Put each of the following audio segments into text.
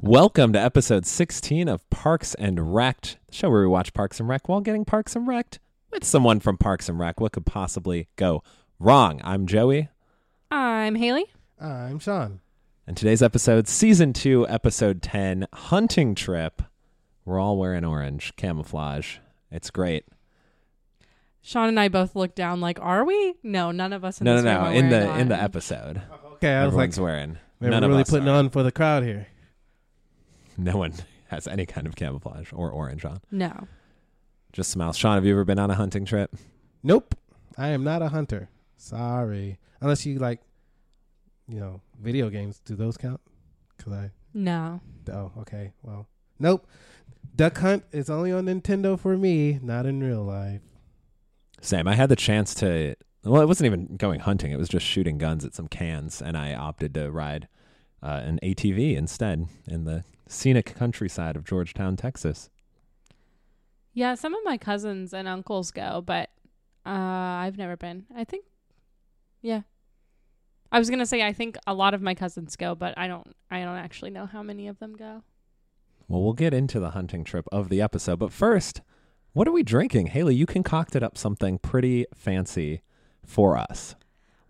Welcome to episode 16 of Parks and Wrecked, the show where we watch Parks and Rec while getting Parks and Wrecked with someone from Parks and Rec. What could possibly go wrong? I'm Joey, I'm Haley. I'm Sean. and today's episode, season 2, episode 10, Hunting Trip. We're all wearing orange camouflage. It's great. Sean and I both looked down like, are we? No, none of us in No, no, this room no. are In the wearing in the orange. episode, Okay, I was like, everyone's wearing. we're None of really us putting are. on for the crowd here. No one has any kind of camouflage or orange on. No. Just smiles. Sean, have you ever been on a hunting trip? Nope, I am not a hunter. Sorry, unless you like, you know, video games. Do those count? Cause I No. oh okay well nope. Duck Hunt is only on Nintendo for me, not in real life. Same. I had the chance to. Well, it wasn't even going hunting. It was just shooting guns at some cans, and I opted to ride uh, an ATV instead in the scenic countryside of Georgetown, Texas. Yeah, some of my cousins and uncles go, but uh, I've never been. I think, yeah. I was gonna say I think a lot of my cousins go, but I don't. I don't actually know how many of them go. Well, we'll get into the hunting trip of the episode, but first, what are we drinking? Haley, you concocted up something pretty fancy for us.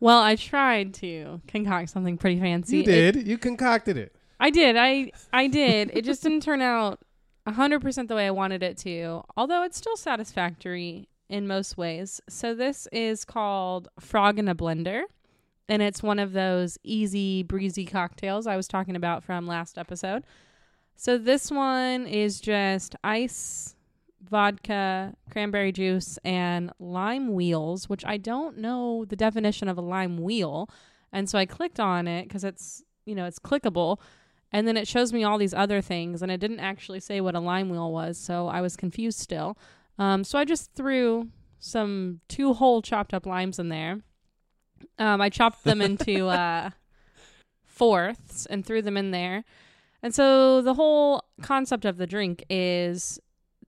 Well, I tried to concoct something pretty fancy. You It- did. you concocted it. I did. I I did. it just didn't turn out 100% the way I wanted it to, although it's still satisfactory in most ways. So this is called Frog in a Blender, and it's one of those easy breezy cocktails I was talking about from last episode. So this one is just ice, vodka, cranberry juice, and lime wheels, which I don't know the definition of a lime wheel. And so I clicked on it because it's, you know, it's clickable. And then it shows me all these other things, and it didn't actually say what a lime wheel was, so I was confused still. Um, so I just threw some two whole chopped up limes in there. Um, I chopped them into uh, fourths and threw them in there. And so the whole concept of the drink is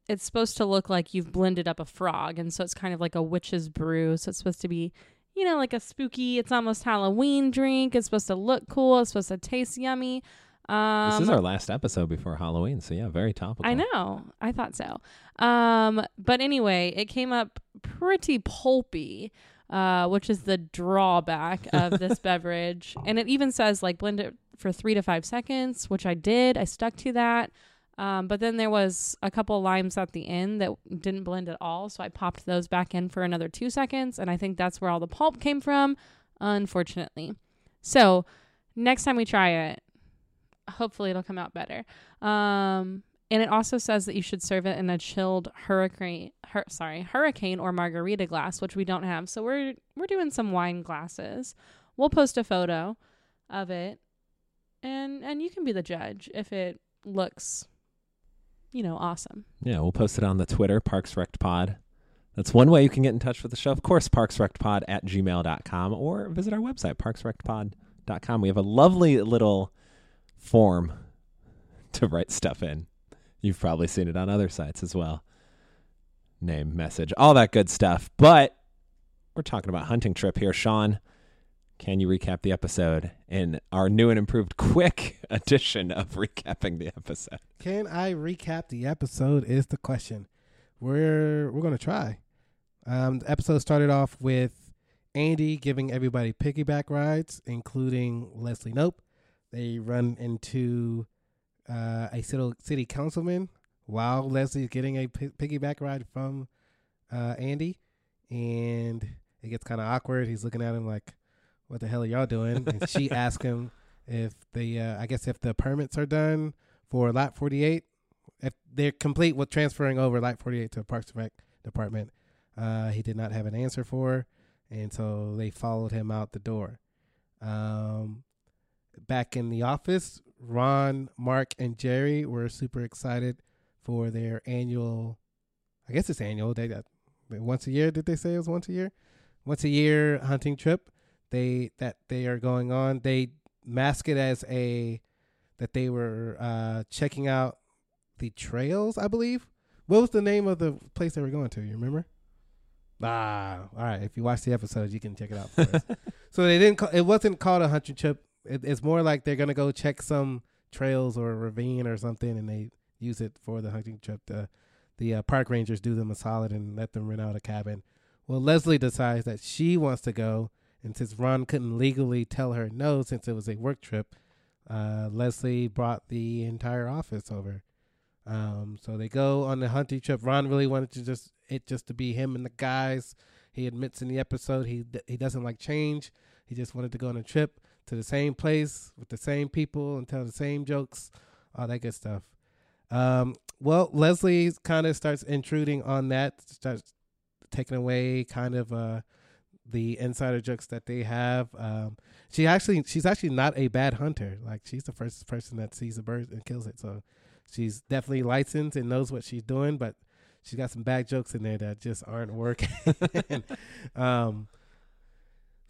it's supposed to look like you've blended up a frog, and so it's kind of like a witch's brew. So it's supposed to be, you know, like a spooky. It's almost Halloween drink. It's supposed to look cool. It's supposed to taste yummy. Um, this is our last episode before Halloween, so yeah, very topical. I know. I thought so. Um, but anyway, it came up pretty pulpy, uh, which is the drawback of this beverage. And it even says like blend it for three to five seconds, which I did. I stuck to that. Um, but then there was a couple limes at the end that didn't blend at all, so I popped those back in for another two seconds, and I think that's where all the pulp came from, unfortunately. So next time we try it, hopefully it'll come out better. Um, and it also says that you should serve it in a chilled hurricane, hur- sorry, hurricane or margarita glass, which we don't have. So we're we're doing some wine glasses. We'll post a photo of it, and and you can be the judge if it looks, you know, awesome. Yeah, we'll post it on the Twitter, Parks Rect Pod. That's one way you can get in touch with the show. Of course, parksrectpod at gmail.com or visit our website, parksrectpod.com. We have a lovely little form to write stuff in. You've probably seen it on other sites as well. Name, message, all that good stuff. But we're talking about hunting trip here. Sean, can you recap the episode in our new and improved quick edition of recapping the episode? Can I recap the episode? Is the question. We're we're gonna try. Um, the episode started off with Andy giving everybody piggyback rides, including Leslie Knope. They run into uh, a city city councilman while Leslie's getting a piggyback ride from uh, Andy, and it gets kind of awkward. He's looking at him like, "What the hell are y'all doing?" and she asks him if the uh, I guess if the permits are done for Lot 48, if they're complete with transferring over Lot 48 to the Parks and Rec department. Uh, he did not have an answer for, and so they followed him out the door. Um, back in the office, Ron, Mark, and Jerry were super excited for their annual. I guess it's annual. They got once a year. Did they say it was once a year? Once a year hunting trip. They that they are going on. They mask it as a that they were uh, checking out the trails, I believe. What was the name of the place they were going to? You remember? Ah, all right. If you watch the episode, you can check it out. For us. so they didn't. Call, it wasn't called a hunting trip. It, it's more like they're gonna go check some trails or ravine or something, and they use it for the hunting trip. The the uh, park rangers do them a solid and let them rent out a cabin. Well, Leslie decides that she wants to go, and since Ron couldn't legally tell her no since it was a work trip, uh, Leslie brought the entire office over. Um, so they go on the hunting trip. Ron really wanted to just it just to be him and the guys. He admits in the episode he he doesn't like change. He just wanted to go on a trip to the same place with the same people and tell the same jokes, all that good stuff. Um, well, Leslie kind of starts intruding on that, starts taking away kind of uh, the insider jokes that they have. Um, she actually, she's actually not a bad hunter. Like she's the first person that sees a bird and kills it. So she's definitely licensed and knows what she's doing, but she's got some bad jokes in there that just aren't working. um,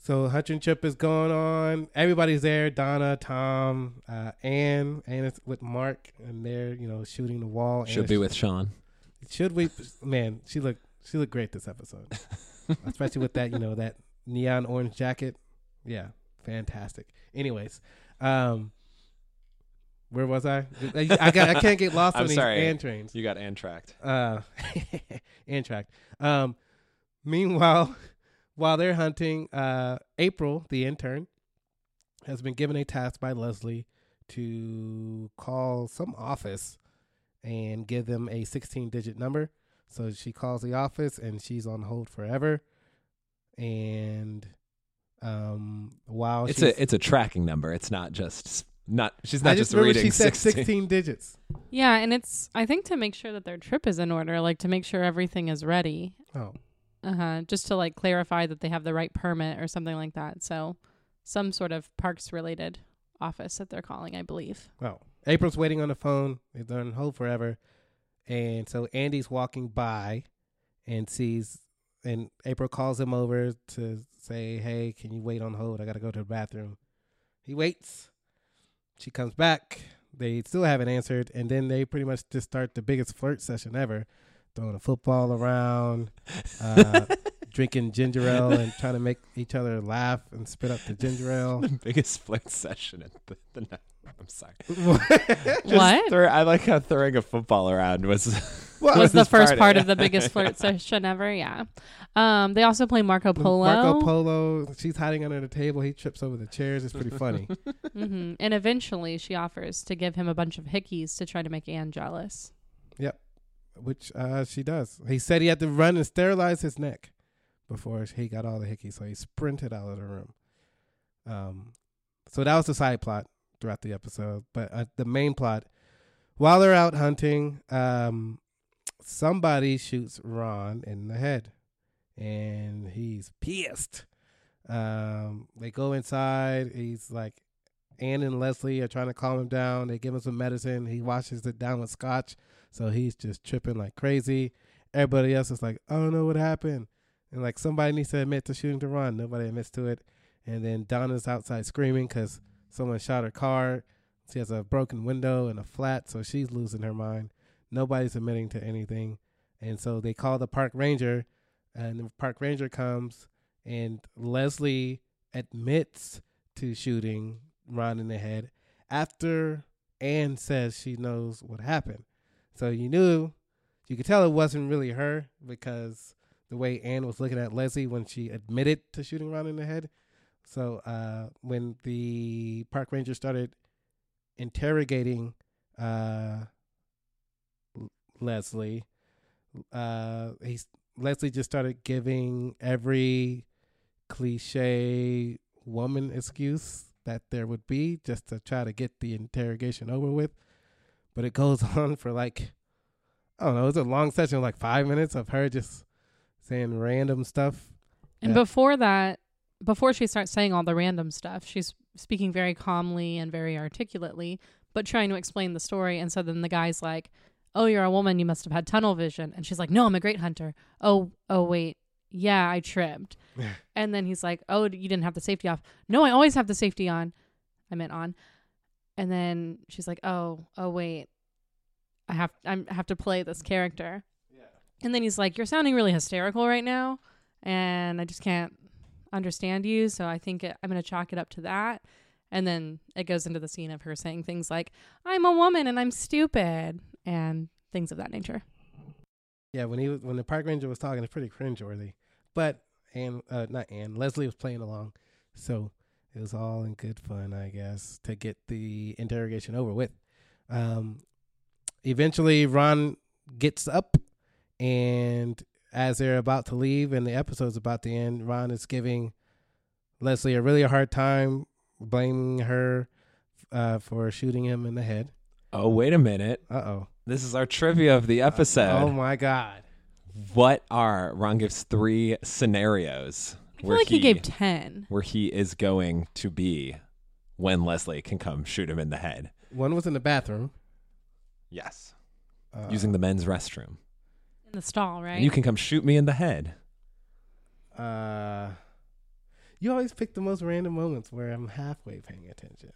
so hunting trip is going on. Everybody's there. Donna, Tom, uh, Ann, Ann is with Mark, and they're you know shooting the wall. Should be with Sean. Should we? Man, she looked she looked great this episode, especially with that you know that neon orange jacket. Yeah, fantastic. Anyways, um, where was I? I, I got I can't get lost I'm on these sorry. Trains You got Antract. uh Amtrak. Um meanwhile while they're hunting, uh April, the intern, has been given a task by Leslie to call some office and give them a 16 digit number. So she calls the office and she's on hold forever. And um while It's she's, a it's a tracking number. It's not just not. She's I not just just, reading she said 16. 16 digits. Yeah, and it's I think to make sure that their trip is in order, like to make sure everything is ready. Oh, Uh huh. Just to like clarify that they have the right permit or something like that. So, some sort of parks related office that they're calling, I believe. Well, April's waiting on the phone. They're on hold forever. And so Andy's walking by and sees, and April calls him over to say, Hey, can you wait on hold? I got to go to the bathroom. He waits. She comes back. They still haven't answered. And then they pretty much just start the biggest flirt session ever throwing a football around, uh, drinking ginger ale, and trying to make each other laugh and spit up the ginger ale. biggest flirt session at the, the night. I'm sorry. What? Throw- I like how throwing a football around was Well, was the first part, part of the biggest flirt session ever. Yeah. Um, they also play Marco Polo. Marco Polo. She's hiding under the table. He trips over the chairs. It's pretty funny. hmm And eventually, she offers to give him a bunch of hickeys to try to make Ann jealous. Which uh, she does. He said he had to run and sterilize his neck before he got all the hickeys, so he sprinted out of the room. Um, so that was the side plot throughout the episode. But uh, the main plot, while they're out hunting, um, somebody shoots Ron in the head, and he's pissed. Um, they go inside. He's like, Ann and Leslie are trying to calm him down. They give him some medicine. He washes it down with scotch. So he's just tripping like crazy. Everybody else is like, I don't know what happened. And like somebody needs to admit to shooting to Ron. Nobody admits to it. And then Donna's outside screaming because someone shot her car. She has a broken window and a flat, so she's losing her mind. Nobody's admitting to anything. And so they call the park ranger, and the park ranger comes, and Leslie admits to shooting Ron in the head after Ann says she knows what happened. So you knew, you could tell it wasn't really her because the way Ann was looking at Leslie when she admitted to shooting Ron in the head. So uh, when the park ranger started interrogating uh, Leslie, uh, he's Leslie just started giving every cliche woman excuse that there would be just to try to get the interrogation over with. But it goes on for like I don't know, it's a long session, like five minutes of her just saying random stuff. And before that, before she starts saying all the random stuff, she's speaking very calmly and very articulately, but trying to explain the story. And so then the guy's like, "Oh, you're a woman. You must have had tunnel vision." And she's like, "No, I'm a great hunter." Oh, oh, wait, yeah, I tripped. and then he's like, "Oh, you didn't have the safety off." No, I always have the safety on. I meant on. And then she's like, "Oh, oh wait, I have I'm, I have to play this character." Yeah. And then he's like, "You're sounding really hysterical right now, and I just can't understand you. So I think it, I'm going to chalk it up to that." And then it goes into the scene of her saying things like, "I'm a woman and I'm stupid," and things of that nature. Yeah, when he was when the park ranger was talking, it's pretty cringeworthy. But and uh, not Ann Leslie was playing along, so it was all in good fun, I guess, to get the interrogation over with. Um, eventually, Ron gets up, and as they're about to leave, and the episode's about to end, Ron is giving Leslie a really hard time, blaming her uh, for shooting him in the head. Oh, wait a minute. Uh oh. This is our trivia of the episode. Oh my god. What are Ron gives three scenarios I feel like he, gave 10. where he is going to be when Leslie can come shoot him in the head. One was in the bathroom. Yes. Uh, Using the men's restroom. In the stall, right? And you can come shoot me in the head. Uh, you always pick the most random moments where I'm halfway paying attention.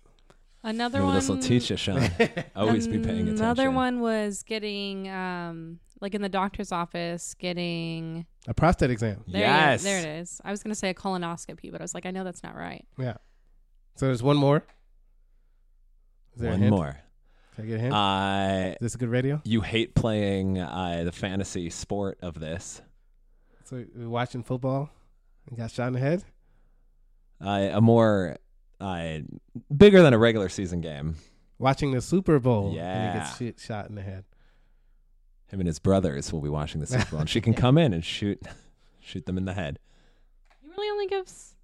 Another Maybe one. this will teach you, Sean. Always be paying attention. Another one was getting, um, like in the doctor's office, getting. A prostate exam. There yes. You, there it is. I was going to say a colonoscopy, but I was like, I know that's not right. Yeah. So there's one more. Is there a One hint? more. Can I get a hint? Uh, Is this a good radio? you hate playing uh, the fantasy sport of this. So we're watching football and got shot in the head. Uh, a more uh, bigger than a regular season game. Watching the Super Bowl. And he gets Yeah. shit, shot in the head. Him and his brothers will be watching the Super Bowl, and she can come in and shoot shoot them in the head. He really only gives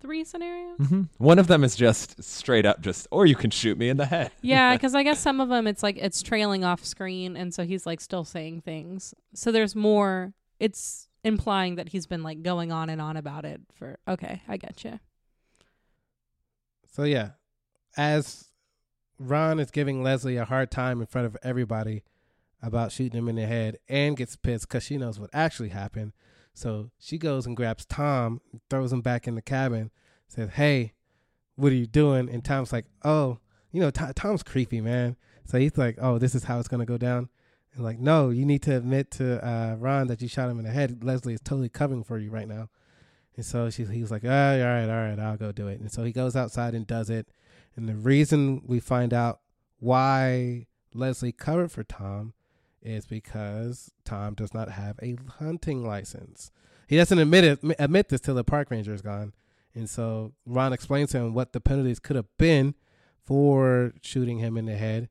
three scenarios? hmm One of them is just straight up, just or you can shoot me in the head. yeah, because I guess some of them it's like it's trailing off screen, and so he's like still saying things. So there's more. It's implying that he's been like going on and on about it for. Okay, I get you. So yeah, as Ron is giving Leslie a hard time in front of everybody about shooting him in the head, and gets pissed because she knows what actually happened. So she goes and grabs Tom, throws him back in the cabin, says, "Hey, what are you doing?" And Tom's like, "Oh, you know, Tom, Tom's creepy, man." So he's like, "Oh, this is how it's gonna go down." And like, no, you need to admit to uh, Ron that you shot him in the head. Leslie is totally covering for you right now. And so she, he was like, oh, all right, all right, I'll go do it. And so he goes outside and does it. And the reason we find out why Leslie covered for Tom is because Tom does not have a hunting license. He doesn't admit it, admit this till the park ranger is gone. And so Ron explains to him what the penalties could have been for shooting him in the head,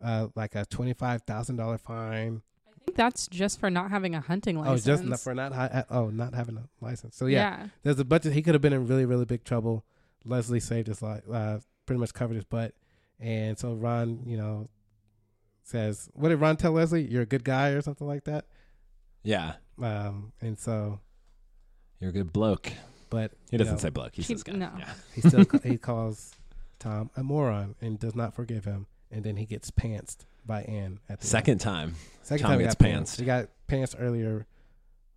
uh, like a twenty-five thousand dollar fine. I think that's just for not having a hunting license. Oh, just not for not hi- oh not having a license. So yeah, there's a bunch of he could have been in really really big trouble. Leslie saved his life, uh, pretty much covered his butt, and so Ron, you know, says, "What did Ron tell Leslie? You're a good guy or something like that." Yeah, Um, and so, you're a good bloke. but He doesn't know, say bloke. He He- says guy. no. Yeah. he still he calls Tom a moron and does not forgive him, and then he gets pantsed by Ann at the end. Second time. Second Tom time he gets got pants. pantsed. He got pants earlier.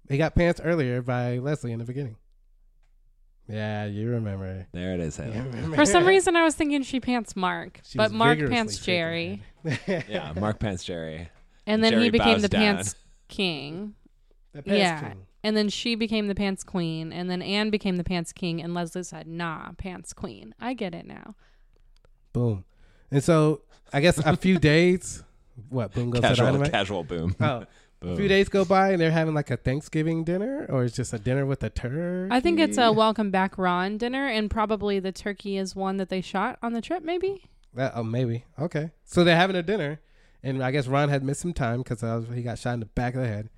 He got pants earlier by Leslie in the beginning. Yeah, you remember. There it is. You For some reason, I was thinking she pants Mark, She but Mark pants Jerry, yeah, Mark Pants Jerry. and then Jerry he became the down. pants king, The pants Yeah. king. and then she became the pants queen, and then Ann became the pants king, and Leslie said, "Nah, pants queen." I get it now. Boom. And so I guess a few days. What? Boom goes to Casual, dynamite. casual boom. Oh, boom. a few days go by and they're having like a Thanksgiving dinner, or it's just a dinner with a turkey. I think it's a welcome back Ron dinner, and probably the turkey is one that they shot on the trip. Maybe. That, oh, maybe. Okay. So they're having a dinner, and I guess Ron had missed some time because he got shot in the back of the head.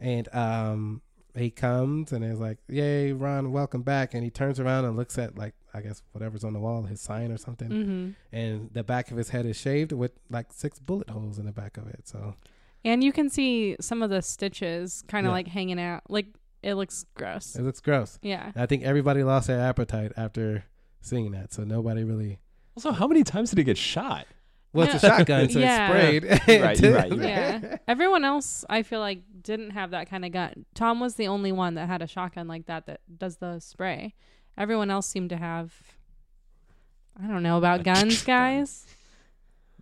And um, he comes and is like, Yay, Ron, welcome back. And he turns around and looks at, like, I guess whatever's on the wall, his sign or something. hmm And the back of his head is shaved with like six bullet holes in the back of it. So, And you can see some of the stitches kind of Yeah. like hanging out. Like it looks gross. it looks gross. Yeah. I think everybody lost their appetite after seeing that. So, nobody really. Also, how many times did he get shot? Well, it's a shotgun, so Yeah. it's sprayed. Right, you're right, you're right. Yeah. Everyone else, I feel like, didn't have that kind of gun. Tom was the only one that had a shotgun like that that does the spray. Everyone else seemed to have I don't know about guns, guys.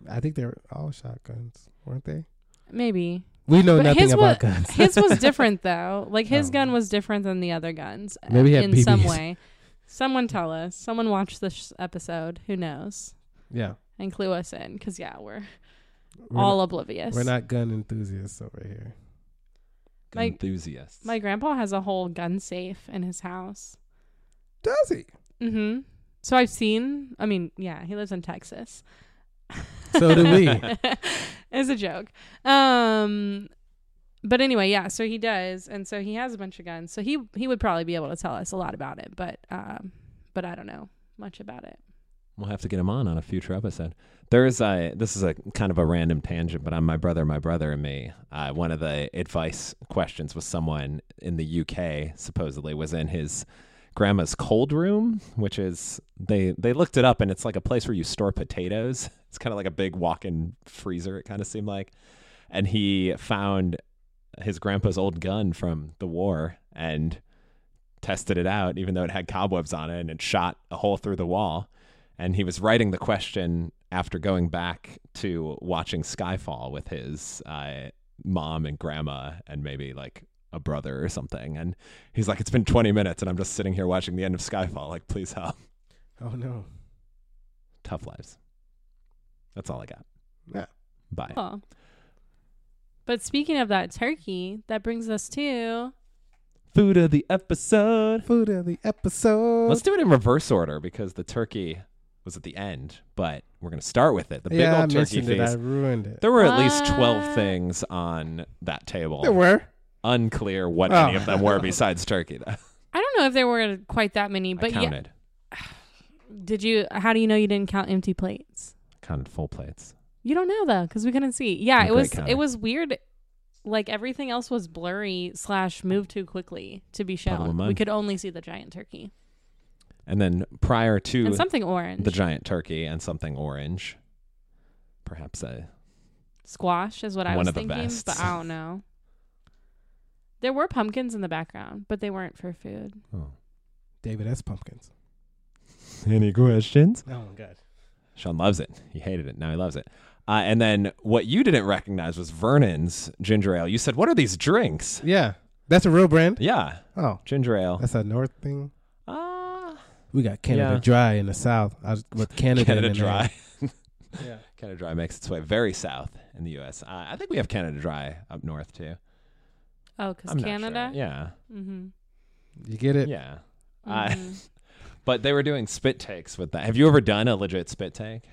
I think they were all shotguns, weren't they? Maybe We know But nothing his about wa- guns. his was different though. Like his Oh. gun was different than the other guns. uh, Maybe he had in some BBs. way. Someone tell us. Someone watch this episode. Who knows? yeah, And clue us in, because yeah, we're, we're all not, oblivious. we're not gun enthusiasts over here. My- Enthusiasts. My grandpa has a whole gun safe in his house. Does he? Mm-hmm. So I've seen. I mean, yeah, he lives in Texas. So do we. it's a joke. Um, but anyway, yeah. So he does, and so he has a bunch of guns. So he he would probably be able to tell us a lot about it, but um, but I don't know much about it. We'll have to get him on on a future episode. There's a this is a kind of a random tangent, but on my brother, my brother and me, uh, one of the advice questions was someone in the UK supposedly was in his grandma's cold room, which is they they looked it up and it's like a place where you store potatoes. It's kind of like a big walk-in freezer. It kind of seemed like, and he found his grandpa's old gun from the war and tested it out, even though it had cobwebs on it and it shot a hole through the wall and he was writing the question after going back to watching Skyfall with his uh, mom and grandma and maybe like a brother or something. And he's like, "It's been 20 minutes, and I'm just sitting here watching the end of Skyfall. Like, please help." Oh no. Tough lives. That's all I got. Yeah. Bye. Oh. But speaking of that turkey, that brings us to Food of the episode. Food of the episode. Let's do it in reverse order because the turkey was at the end, but we're gonna start with it. The big yeah, I old turkey mentioned it. I ruined it. There were at least 12 uh, things on that table. There were. Unclear what Oh. any of them were besides turkey. Though. I don't know if there were quite that many, I but yeah. Did you? How do you know you didn't count empty plates? Counted full plates. You don't know though, because we couldn't see. Yeah, I'm it was counter. it was weird. Like everything else was blurry slash moved too quickly to be shown. We could only see the giant turkey And then prior to and something orange, the giant turkey and something orange, perhaps a squash is what I One was of the thinking, bests. but I don't know. There were pumpkins in the background, but they weren't for food. oh. David S. Pumpkins. Any questions? Oh my god. Sean loves it. He hated it. Now he loves it. Uh, and then what you didn't recognize was Vernors ginger ale. You said, "What are these drinks?" Yeah, that's a real brand. Yeah, Oh, ginger ale. that's a North thing. Ah, We got Canada Yeah. Dry in the South. I was with Canada. Canada in. Dry. Yeah. Canada Dry makes its way very south in the U.S. Uh, I think we have Canada Dry up north too. Oh, because Canada. sure. Yeah, Mm-hmm. You get it? yeah. Uh, Mhm. but they were doing spit takes with that. Have you ever done a legit spit take?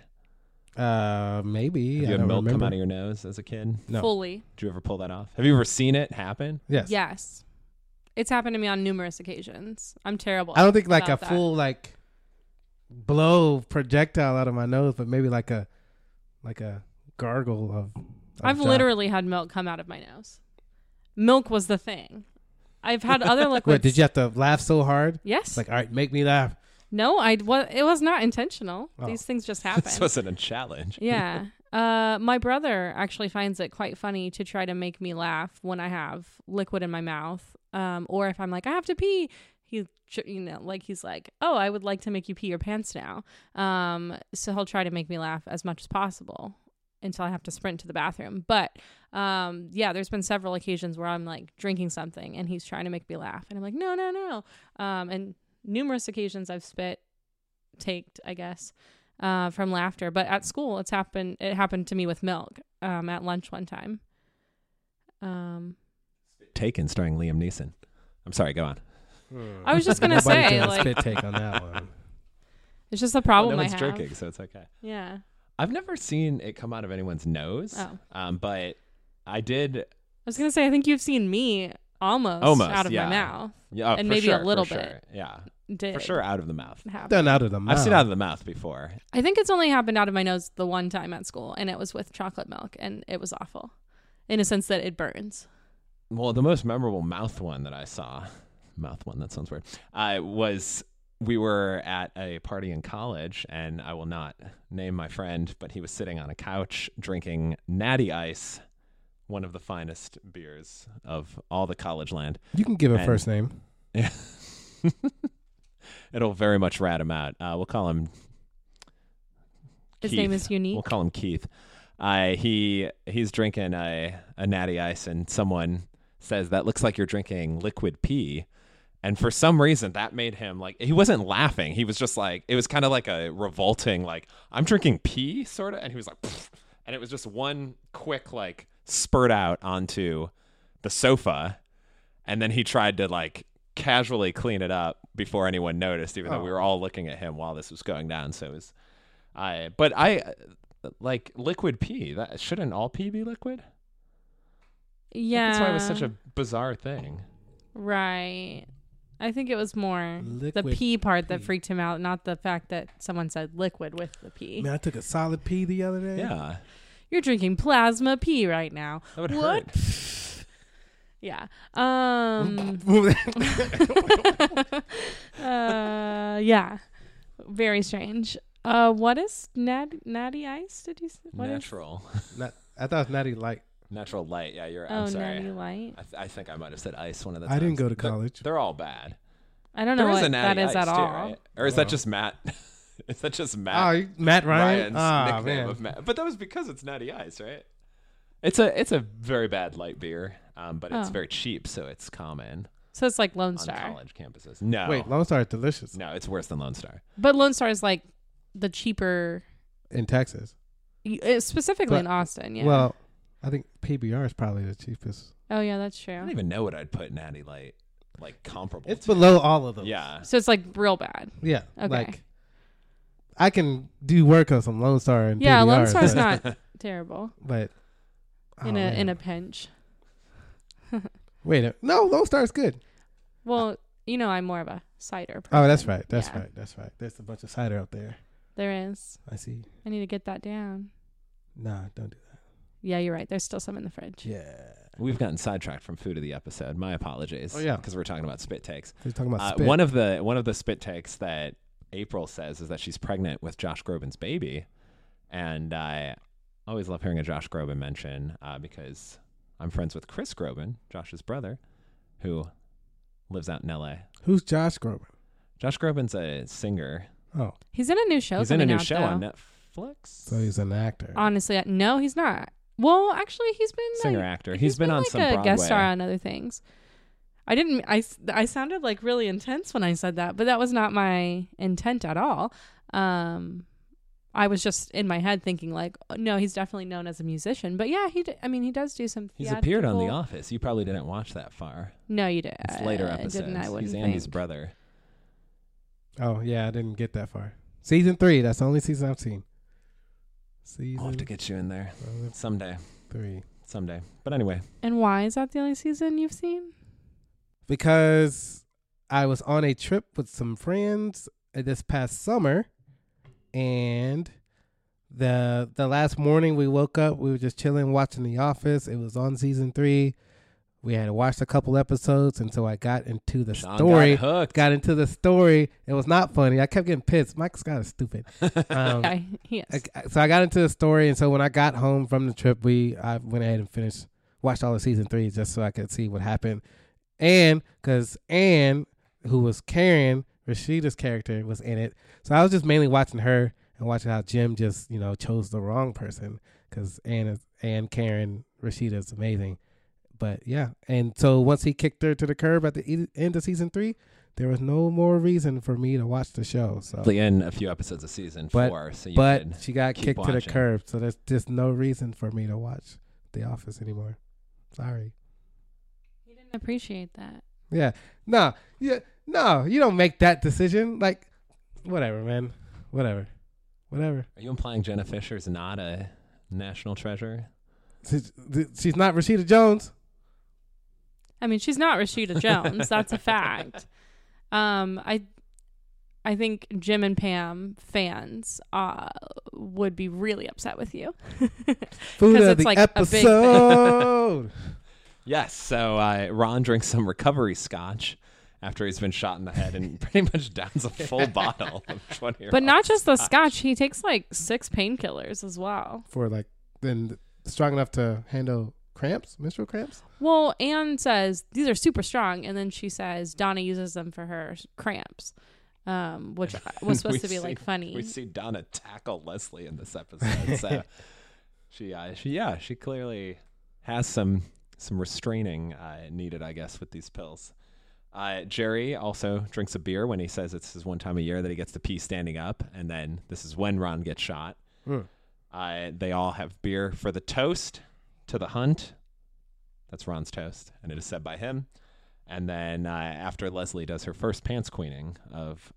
Uh, maybe. Have I you had don't milk remember. come out of your nose as a kid? No. Fully. Did you ever pull that off? Have you ever seen it happen? Yes. Yes. It's happened to me on numerous occasions. I'm terrible. I don't think like a that. full like blow projectile out of my nose, but maybe like a like a gargle of. of I've John- literally had milk come out of my nose. Milk was the thing. I've had other liquids. Wait, did you have to laugh so hard? Yes. Like, all right, make me laugh. no, I wa- it was not intentional. Oh. These things just happen. this wasn't a challenge. yeah. Uh, my brother actually finds it quite funny to try to make me laugh when I have liquid in my mouth, um, or if I'm like I have to pee. He, you know, like he's like, oh, I would like to make you pee your pants now. Um, so he'll try to make me laugh as much as possible until I have to sprint to the bathroom. But um, yeah, there's been several occasions where I'm like drinking something and he's trying to make me laugh, and I'm like, no, no, no. Um, and numerous occasions I've spit, taked, I guess uh, from laughter. But at school, it's happened. It happened to me with milk um, at lunch one time. Um, Taken, starring Liam Neeson. I'm sorry. Go on. I was just gonna say, like- spit take on that one. it's just a Well, problem no I one's have. drinking, so it's okay. Yeah. I've never seen it come out of anyone's nose. Oh. Um, but I did. I was gonna say, I think you've seen me almost, Almost, out of yeah. my mouth. Yeah, And for maybe a little for bit. sure. Yeah, Did for sure, out of the mouth. happen. Done out of the mouth. I've seen out of the mouth before. I think it's only happened out of my nose the one time at school, and it was with chocolate milk, and it was awful, in a sense that it burns. Well, the most memorable mouth one that I saw, mouth one, that sounds weird, uh, was we were at a party in college, and I will not name my friend, but he was sitting on a couch drinking Natty Ice, one of the finest beers of all the college land. You can give a And- first name. Yeah. It'll very much rat him out. Uh, we'll call him His Keith. name is unique. We'll call him Keith. Uh, he he's drinking a a natty ice, and someone says that looks like you're drinking liquid pee. And for some reason, that made him like he wasn't laughing. He was just like it was kind of like a revolting, like I'm drinking pee, sort of. And he was like, "Pfft," and it was just one quick like spurt out onto the sofa, and then he tried to like casually clean it up before anyone noticed, even though we Oh. were all looking at him while this was going down. So it was, I but I like liquid pee. That shouldn't all pee be liquid? yeah. That's why it was such a bizarre thing. right. I think it was more the Liquid pee part that freaked him out, not the fact that someone said liquid with the pee. Man, I took a solid pee the other day. Yeah, You're drinking plasma pee right now. that would What? hurt. Yeah. Um. uh. Yeah. Very strange. Uh. What is nat- natty ice? Did you? s- What is- Natural, Not, I thought it was Natty Light. Natural light. Yeah, you're. Oh, I'm sorry. natty light. I, th- I think I might have said ice one of the I times. didn't go to They're- college. They're, all bad. I don't know There is what a natty that is ice at too, all. right? Or is that Oh. just Matt? is that just Oh, Matt? you- Matt Ryan. Ryan's Ah, nickname man. of Matt. But that was because it's natty ice, right? It's a it's a very bad light beer, um, but it's Oh. very cheap, so it's common So it's like Lone on Star, college campuses. No, Wait, Lone Star is delicious no, it's worse than Lone Star. but Lone Star is like the cheaper, in Texas. y- uh, specifically But- in Austin. Yeah. Well, I think PBR is probably the cheapest. oh yeah, that's true. I don't even know what I'd put natty light like comparable. It's to. below all of them. Yeah, So it's like real bad. Yeah. Okay. Like, I can do work on some Lone Star and Yeah, Lone PBRs, Star's but, not terrible But oh, in oh, a in man. a pinch. wait, a- no, Lone Star's good. Well, you know, I'm more of a cider. Person. Oh, that's right. That's Yeah, right. That's right. There's a bunch of cider out there. There is. I see. I need to get that down. Nah, don't do that. Yeah, you're right. There's still some in the fridge. Yeah. we've gotten sidetracked from food of the episode. My apologies. Oh, yeah. because we're talking about spit takes. We're talking about Uh, spit. one of the one of the spit takes that April says is that she's pregnant with Josh Groban's baby, and I always love hearing a Josh Groban mention uh, because I'm friends with Chris Groban, Josh's brother, who lives out in L.A. Who's Josh Groban? Josh Groban's a singer. Oh, He's in a new show. he's in a new out, show though. on Netflix. so he's an actor. Honestly, no, he's not. Well, actually, he's been like, Singer actor. he's been, on like some a Broadway. guest star on other things. I didn't. I I sounded like really intense when I said that, but that was not my intent at all. Um, I was just in my head thinking like, no, he's definitely known as a musician. But yeah, he. D- I mean, he does do some. He's appeared on The Office. You probably didn't watch that far. No, you did. It's later I episodes. Didn't, I wouldn't he's Andy's think. brother. oh yeah, I didn't get that far. Season three. That's the only season I've seen. Season I'll have to get you in there someday. three. Someday. But anyway, And why is that the only season you've seen? because I was on a trip with some friends uh, this past summer, and the the last morning we woke up, we were just chilling, watching The Office. It was on season three. We had watched a couple episodes, and so I got into the Sean story. got hooked. Got into the story. It was not funny. I kept getting pissed. Mike Scott is stupid. Um, yeah, he. I- so I got into the story, and so when I got home from the trip, we I went ahead and finished, watched all of season three just so I could see what happened, and because Anne, who was Karen Rashida's character, was in it, so I was just mainly watching her and watching how Jim just you know chose the wrong person because Anne is Anne Karen Rashida is amazing, but yeah, and so once he kicked her to the curb at the e- end of season three, there was no more reason for me to watch the show. So in a few episodes of season But- four. So you but she got keep kicked to the curb, so there's just no reason for me to watch The Office anymore. Sorry. He didn't appreciate that. Yeah. No. Yeah. No. You don't make that decision. Like, whatever, man. Whatever. Whatever. Are you implying Jenna Fischer's not a national treasure? She's, she's not Rashida Jones. I mean, she's not Rashida Jones. that's a fact. Um, I, I think Jim and Pam fans uh, would be really upset with you. Food 'Cause of it's the like a big thing. episode. Yes. So uh, Ron drinks some recovery scotch after he's been shot in the head and pretty much downs a full bottle of 20 but not just the scotch. He takes like six painkillers as well. For like, then strong enough to handle cramps, menstrual cramps. Well, Ann says these are super strong, and then she says Donna uses them for her cramps. um, which was supposed to be see- like funny. We see Donna tackle Leslie in this episode. So she, uh, she, yeah, she clearly has some some restraining uh, needed, I guess, with these pills. Uh, Jerry also drinks a beer when he says it's his one time a year that he gets to pee standing up, and then this is when Ron gets shot. Hmm. Uh, they all have beer for the toast to the hunt. That's Ron's toast, and it is said by him. And then uh, after Leslie does her first pants queening of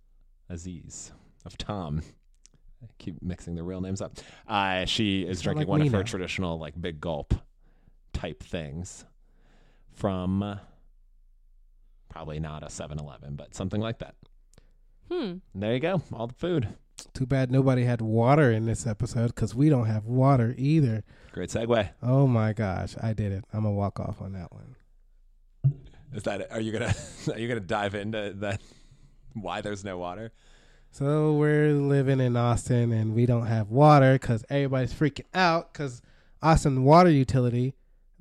Aziz, of Tom, I keep mixing the real names up. Uh, she is drinking like one of her traditional like big gulp type things from uh, probably not a 7-Eleven, but something like that. hmm. And there you go, all the food. Too bad nobody had water in this episode because we don't have water either. Great segue. Oh my gosh, I did it. I'm gonna walk off on that one. Is that? Are you gonna are you gonna dive into that? Why there's no water? So we're living in Austin and we don't have water because everybody's freaking out because Austin Water Utility,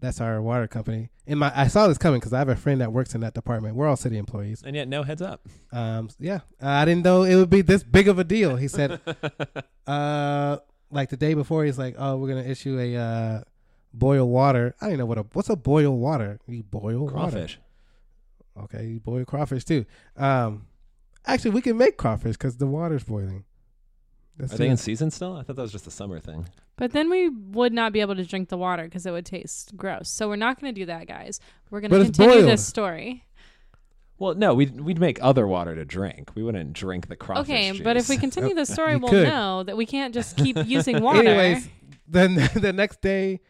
that's our water company. And my, I saw this coming because I have a friend that works in that department. We're all city employees. And yet, no heads up. Um, yeah, I didn't know it would be this big of a deal. He said, uh, like the day before, he's like, "Oh, we're gonna issue a uh, boil water." I don't know what a what's a boil water. You boil water. Crawfish. Okay, you boil crawfish too. Um, actually, we can make crawfish because the water's boiling. Let's Are do they in season still? I thought that was just a summer thing. But then we would not be able to drink the water because it would taste gross. So we're not going to do that, guys. We're going But to it's continue boiled. this story. Well, no, we'd we'd make other water to drink. We wouldn't drink the crawfish. okay, but if we juice. continue the story, You we'll could. know that we can't just keep using water. Anyways, then the next day,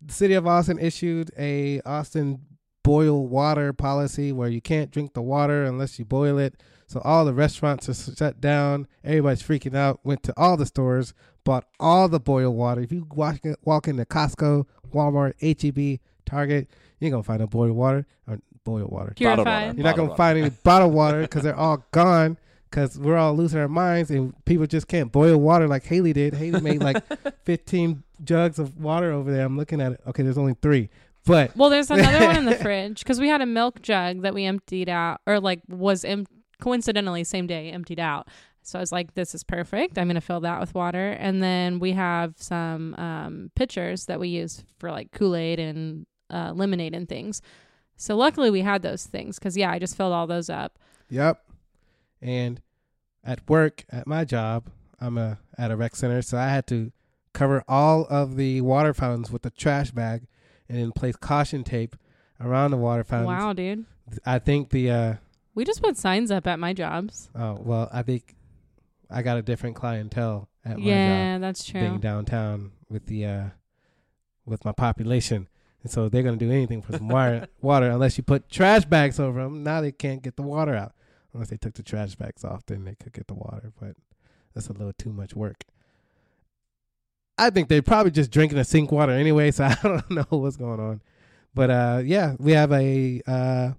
the city of Austin issued a Austin boil water policy where you can't drink the water unless you boil it. So all the restaurants are shut down. Everybody's freaking out. Went to all the stores, bought all the boiled water. If you walk walk into Costco, Walmart, HEB, Target, you ain't gonna find no boiled water or boiled water. Bottled water. You're not gonna Bottled find any bottled water because they're all gone. Because we're all losing our minds and people just can't boil water like Haley did. Haley made like 15 jugs of water over there. I'm looking at it. Okay, there's only three, but Well, there's another one in the fridge because we had a milk jug that we emptied out, or like was em- coincidentally same day emptied out. So I was like, "This is perfect. I'm gonna fill that with water." And then we have some um, pitchers that we use for like Kool Aid and uh, lemonade and things. So luckily we had those things because yeah, I just filled all those up. yep. And at work, at my job, I'm a at a rec center, so I had to cover all of the water fountains with a trash bag, and then place caution tape around the water fountains. Wow, dude. I think the uh, We just put signs up at my jobs. oh well, I think I got a different clientele at my job. yeah, that's true. being downtown with the uh with my population and so they're going to do anything for some water water unless you put trash bags over them now they can't get the water out unless they took the trash bags off then they could get the water but that's a little too much work i think they're probably just drinking the sink water anyway so i don't know what's going on but uh yeah we have a uh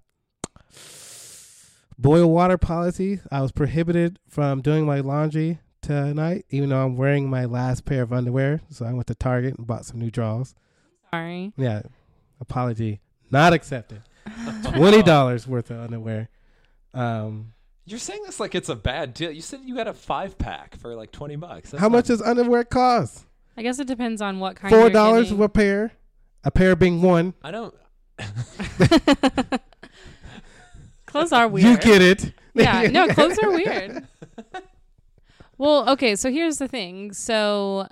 boil water policy i was prohibited from doing my laundry tonight, even though I'm wearing my last pair of underwear. So I went to Target and bought some new drawers. Sorry. Yeah, apology not accepted. Twenty dollars worth of underwear. Um, You're saying this like it's a bad deal. You said you got a five pack for like twenty bucks. That's how much does underwear cost? I guess it depends on what kind. Four dollars getting. a pair. A pair being one. I don't. Clothes are weird. You get it. yeah, no, clothes are weird. Well, okay, so here's the thing. So,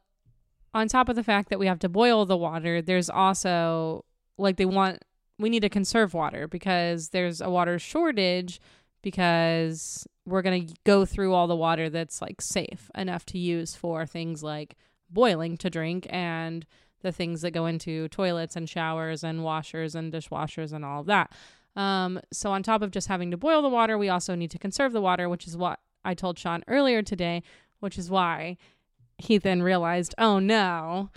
on top of the fact that we have to boil the water, there's also like they want we need to conserve water because there's a water shortage because we're going to go through all the water that's like safe enough to use for things like boiling to drink and the things that go into toilets and showers and washers and dishwashers and all of that. Um, so on top of just having to boil the water, we also need to conserve the water, which is what I told Sean earlier today, which is why he then realized, oh no,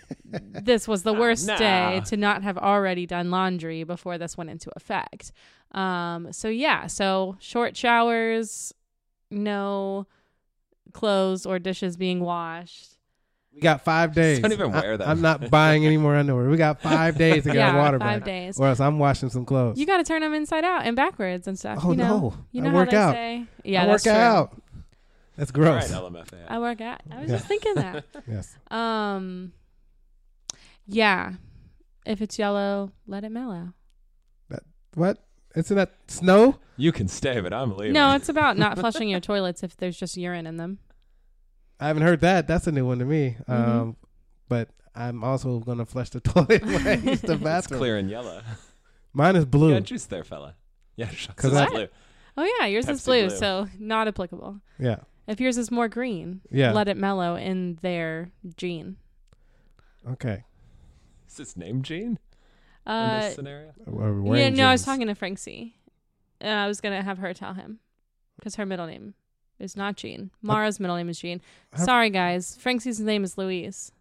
this was the Oh, worst no. day to not have already done laundry before this went into effect. Um, so yeah, so short showers, no clothes or dishes being washed. We got five days. don't even I- wear them. I'm not buying any more underwear. We got five days to get yeah, our water five back, days. or else I'm washing some clothes. You got to turn them inside out and backwards and stuff. oh you know? no! You know I how work they out. say? Yeah, I that's work true. out. That's gross. All right, LMFAO. I work out. I was Yeah. just thinking that. yes. Um, yeah. If it's yellow, let it mellow. That what? Isn't that snow? you can stay, but I'm leaving. No, it's about not flushing your toilets if there's just urine in them. I haven't heard that. That's a new one to me. Mhm. Um, but I'm also gonna flush the toilet when I use the it's clear and yellow. Mine is blue. You got juice there, fella. Yeah, shots 'Cause is I- blue. Oh yeah, yours is blue, Blue. so not applicable. Yeah. If yours is more green, Yeah. let it mellow in their gene. okay. Is this name Gene in Uh, this scenario? Or yeah, wearing no, I was talking to Francie. And I was gonna have her tell him because her middle name is not Jean. Mara's middle name is Jean. Her- Sorry, guys. Francie's name is Louise.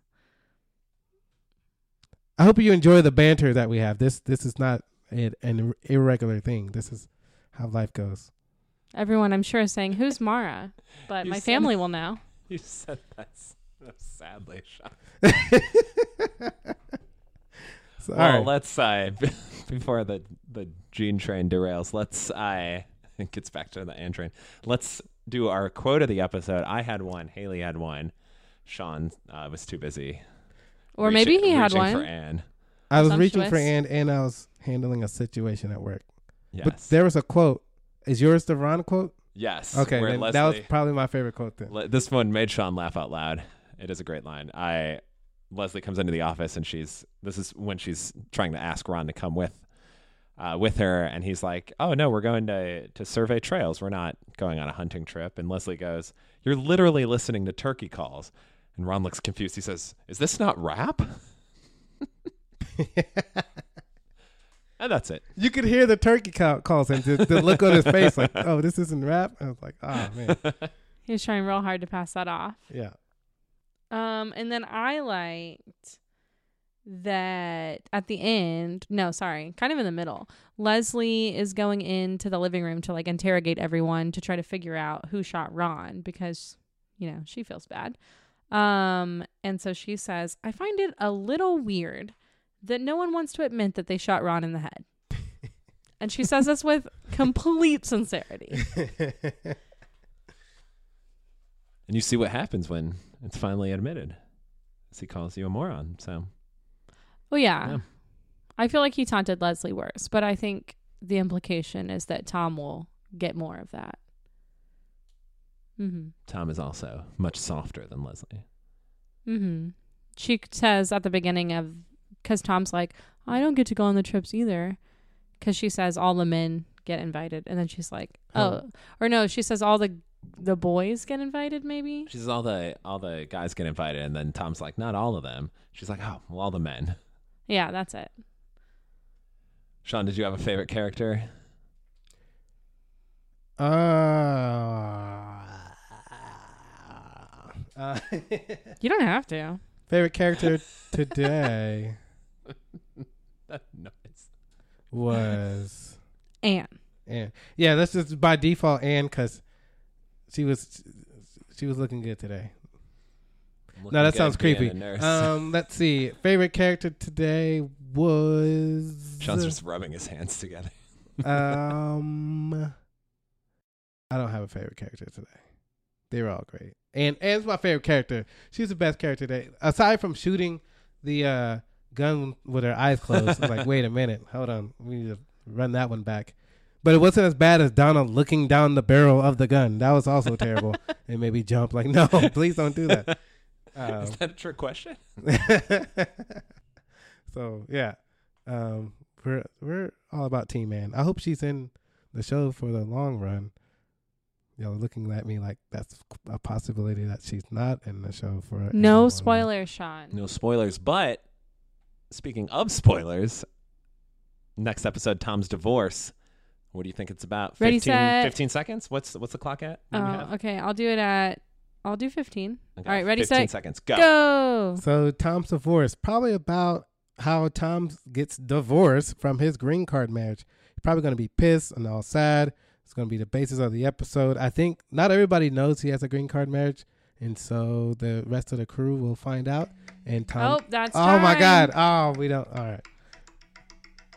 I hope you enjoy the banter that we have. This this is not a, an irregular thing. This is how life goes. Everyone, I'm sure, is saying, "Who's Mara?" But You my said- family will know. You said that s- sadly, Sean. So, Well, all right. let's uh, before the the Gene train derails. Let's uh, it gets back to the Ann train. Let's do our quote of the episode. I had one. Haley had one. Sean uh, was too busy. Or reaching- maybe he had reaching one. for Ann. I was reaching for presumptuous. Ann, and I was handling a situation at work. Yes. But there was a quote. Is yours the Ron quote? yes. Okay, then Leslie, that was probably my favorite quote then. Le- this one made Sean laugh out loud. It is a great line. I Leslie comes into the office and she's this is when she's trying to ask Ron to come with uh, with her and he's like, "Oh no, we're going to to survey trails. We're not going on a hunting trip." And Leslie goes, "You're literally listening to turkey calls." And Ron looks confused. He says, "Is this not rap?" and that's it. You could hear the turkey call- calls and the, the look on his face, like, "Oh, this isn't rap." I was like, "Oh man, He was trying real hard to pass that off. yeah." Um, and then I liked that at the end, no, sorry, kind of in the middle. Leslie is going into the living room to like interrogate everyone to try to figure out who shot Ron because, you know, she feels bad. Um, and so she says, I find it a little weird that no one wants to admit that they shot Ron in the head. and she says this with complete sincerity. And you see what happens when it's finally admitted. He calls you a moron. So Well, yeah. Yeah. I feel like he taunted Leslie worse, but I think the implication is that Tom will get more of that. Mm-hmm. Tom is also much softer than Leslie. Mm-hmm. She says at the beginning of, because Tom's like, I don't get to go on the trips either, because she says all the men get invited, and then she's like, oh, Oh. or no, she says all the the boys get invited, maybe. She says all the all the guys get invited, and then Tom's like, not all of them. She's like, oh, well, all the men. Yeah, that's it. Sean, did you have a favorite character? Uh, uh, You don't have to. favorite character today That noise. was Ann. Ann. Yeah, that's just by default Ann because she was she was looking good today. No, that sounds creepy. Um, let's see. Favorite character today was Sean's just rubbing his hands together. um. I don't have a favorite character today. They were all great, and Ann's my favorite character. She's the best character today, aside from shooting the uh, gun with her eyes closed. I was like, wait a minute, hold on, we need to run that one back. But it wasn't as bad as Donna looking down the barrel of the gun. That was also terrible. It made me jump. Like, no, please don't do that. Um, Is that a trick question? so yeah, um, we're we're all about Team Man. I hope she's in the show for the long run. Y'all are looking at me like that's a possibility that she's not in the show for any No spoilers, Sean. No spoilers, but speaking of spoilers, next episode, Tom's divorce. What do you think it's about? Ready, 15, set. 15 seconds? What's what's the clock at? What Oh, okay. I'll do it at. I'll do 15. Okay, All right, ready, 15 set, seconds. Go. Go. So Tom's divorce probably about how Tom gets divorced from his green card marriage. He's probably going to be pissed and all sad. It's going to be the basis of the episode. I think not everybody knows he has a green card marriage, and so the rest of the crew will find out. And Tom. Oh, that's Oh my. God! Oh, we don't. All right.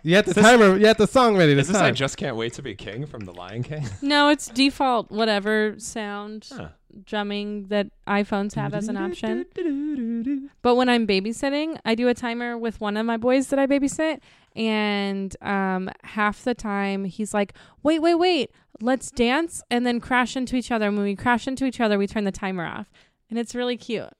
You had the this- timer. You had the song ready. Is This this I just can't wait to be king from The Lion King? No, it's default whatever sound Huh. Drumming that iPhones have as an option. But when I'm babysitting, I do a timer with one of my boys that I babysit, and um, half the time he's like, "Wait, wait, wait, let's dance," and then crash into each other. And when we crash into each other, we turn the timer off, and it's really cute.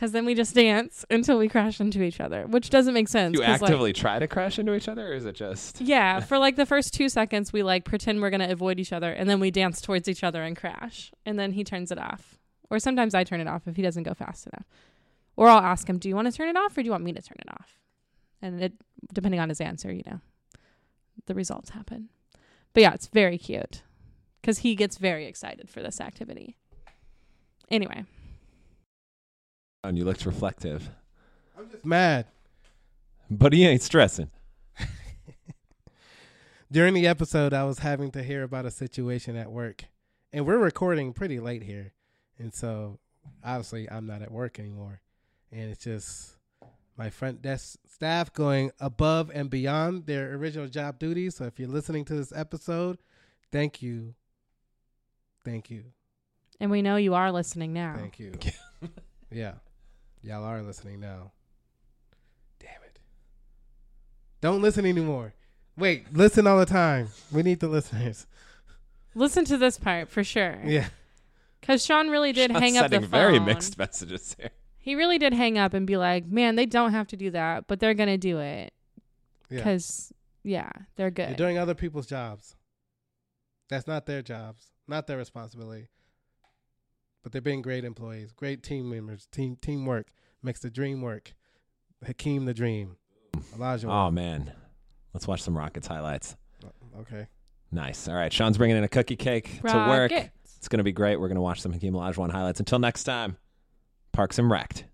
Cause then we just dance until we crash into each other, which doesn't make sense. You 'cause, like- actively try to crash into each other, or is it just? yeah, for like the first two seconds, we like pretend we're gonna avoid each other, and then we dance towards each other and crash, and then he turns it off, or sometimes I turn it off if he doesn't go fast enough, or I'll ask him, "Do you want to turn it off, or do you want me to turn it off?" And it, depending on his answer, you know, the results happen. But yeah, it's very cute because he gets very excited for this activity. Anyway, And you looked reflective, I'm just mad. but he ain't stressing. During the episode, I was having to hear about a situation at work, and we're recording pretty late here, and so obviously I'm not at work anymore, and it's just my front desk staff going above and beyond their original job duties. So if you're listening to this episode, thank you, thank you, and we know you are listening now. thank you. yeah, y'all are listening now. Damn it! Don't listen anymore. Wait, listen all the time. We need the listeners. Listen to this part for sure. Yeah. Because Sean really did Sean's hang up the phone. very mixed messages here. He really did hang up and be like, "Man, they don't have to do that, but they're gonna do it Yeah. because, yeah. they're good. They're doing other people's jobs. That's not their jobs, not their responsibility. But they're being great employees, great team members. Team teamwork makes the dream work. Hakeem the dream. Elijah. Oh man, let's watch some Rockets highlights. Oh, okay. Nice. All right, Sean's bringing in a cookie cake to work. It's gonna be great. We're gonna watch some Hakeem Olajuwon highlights. Until next time, Parks and Wrecked.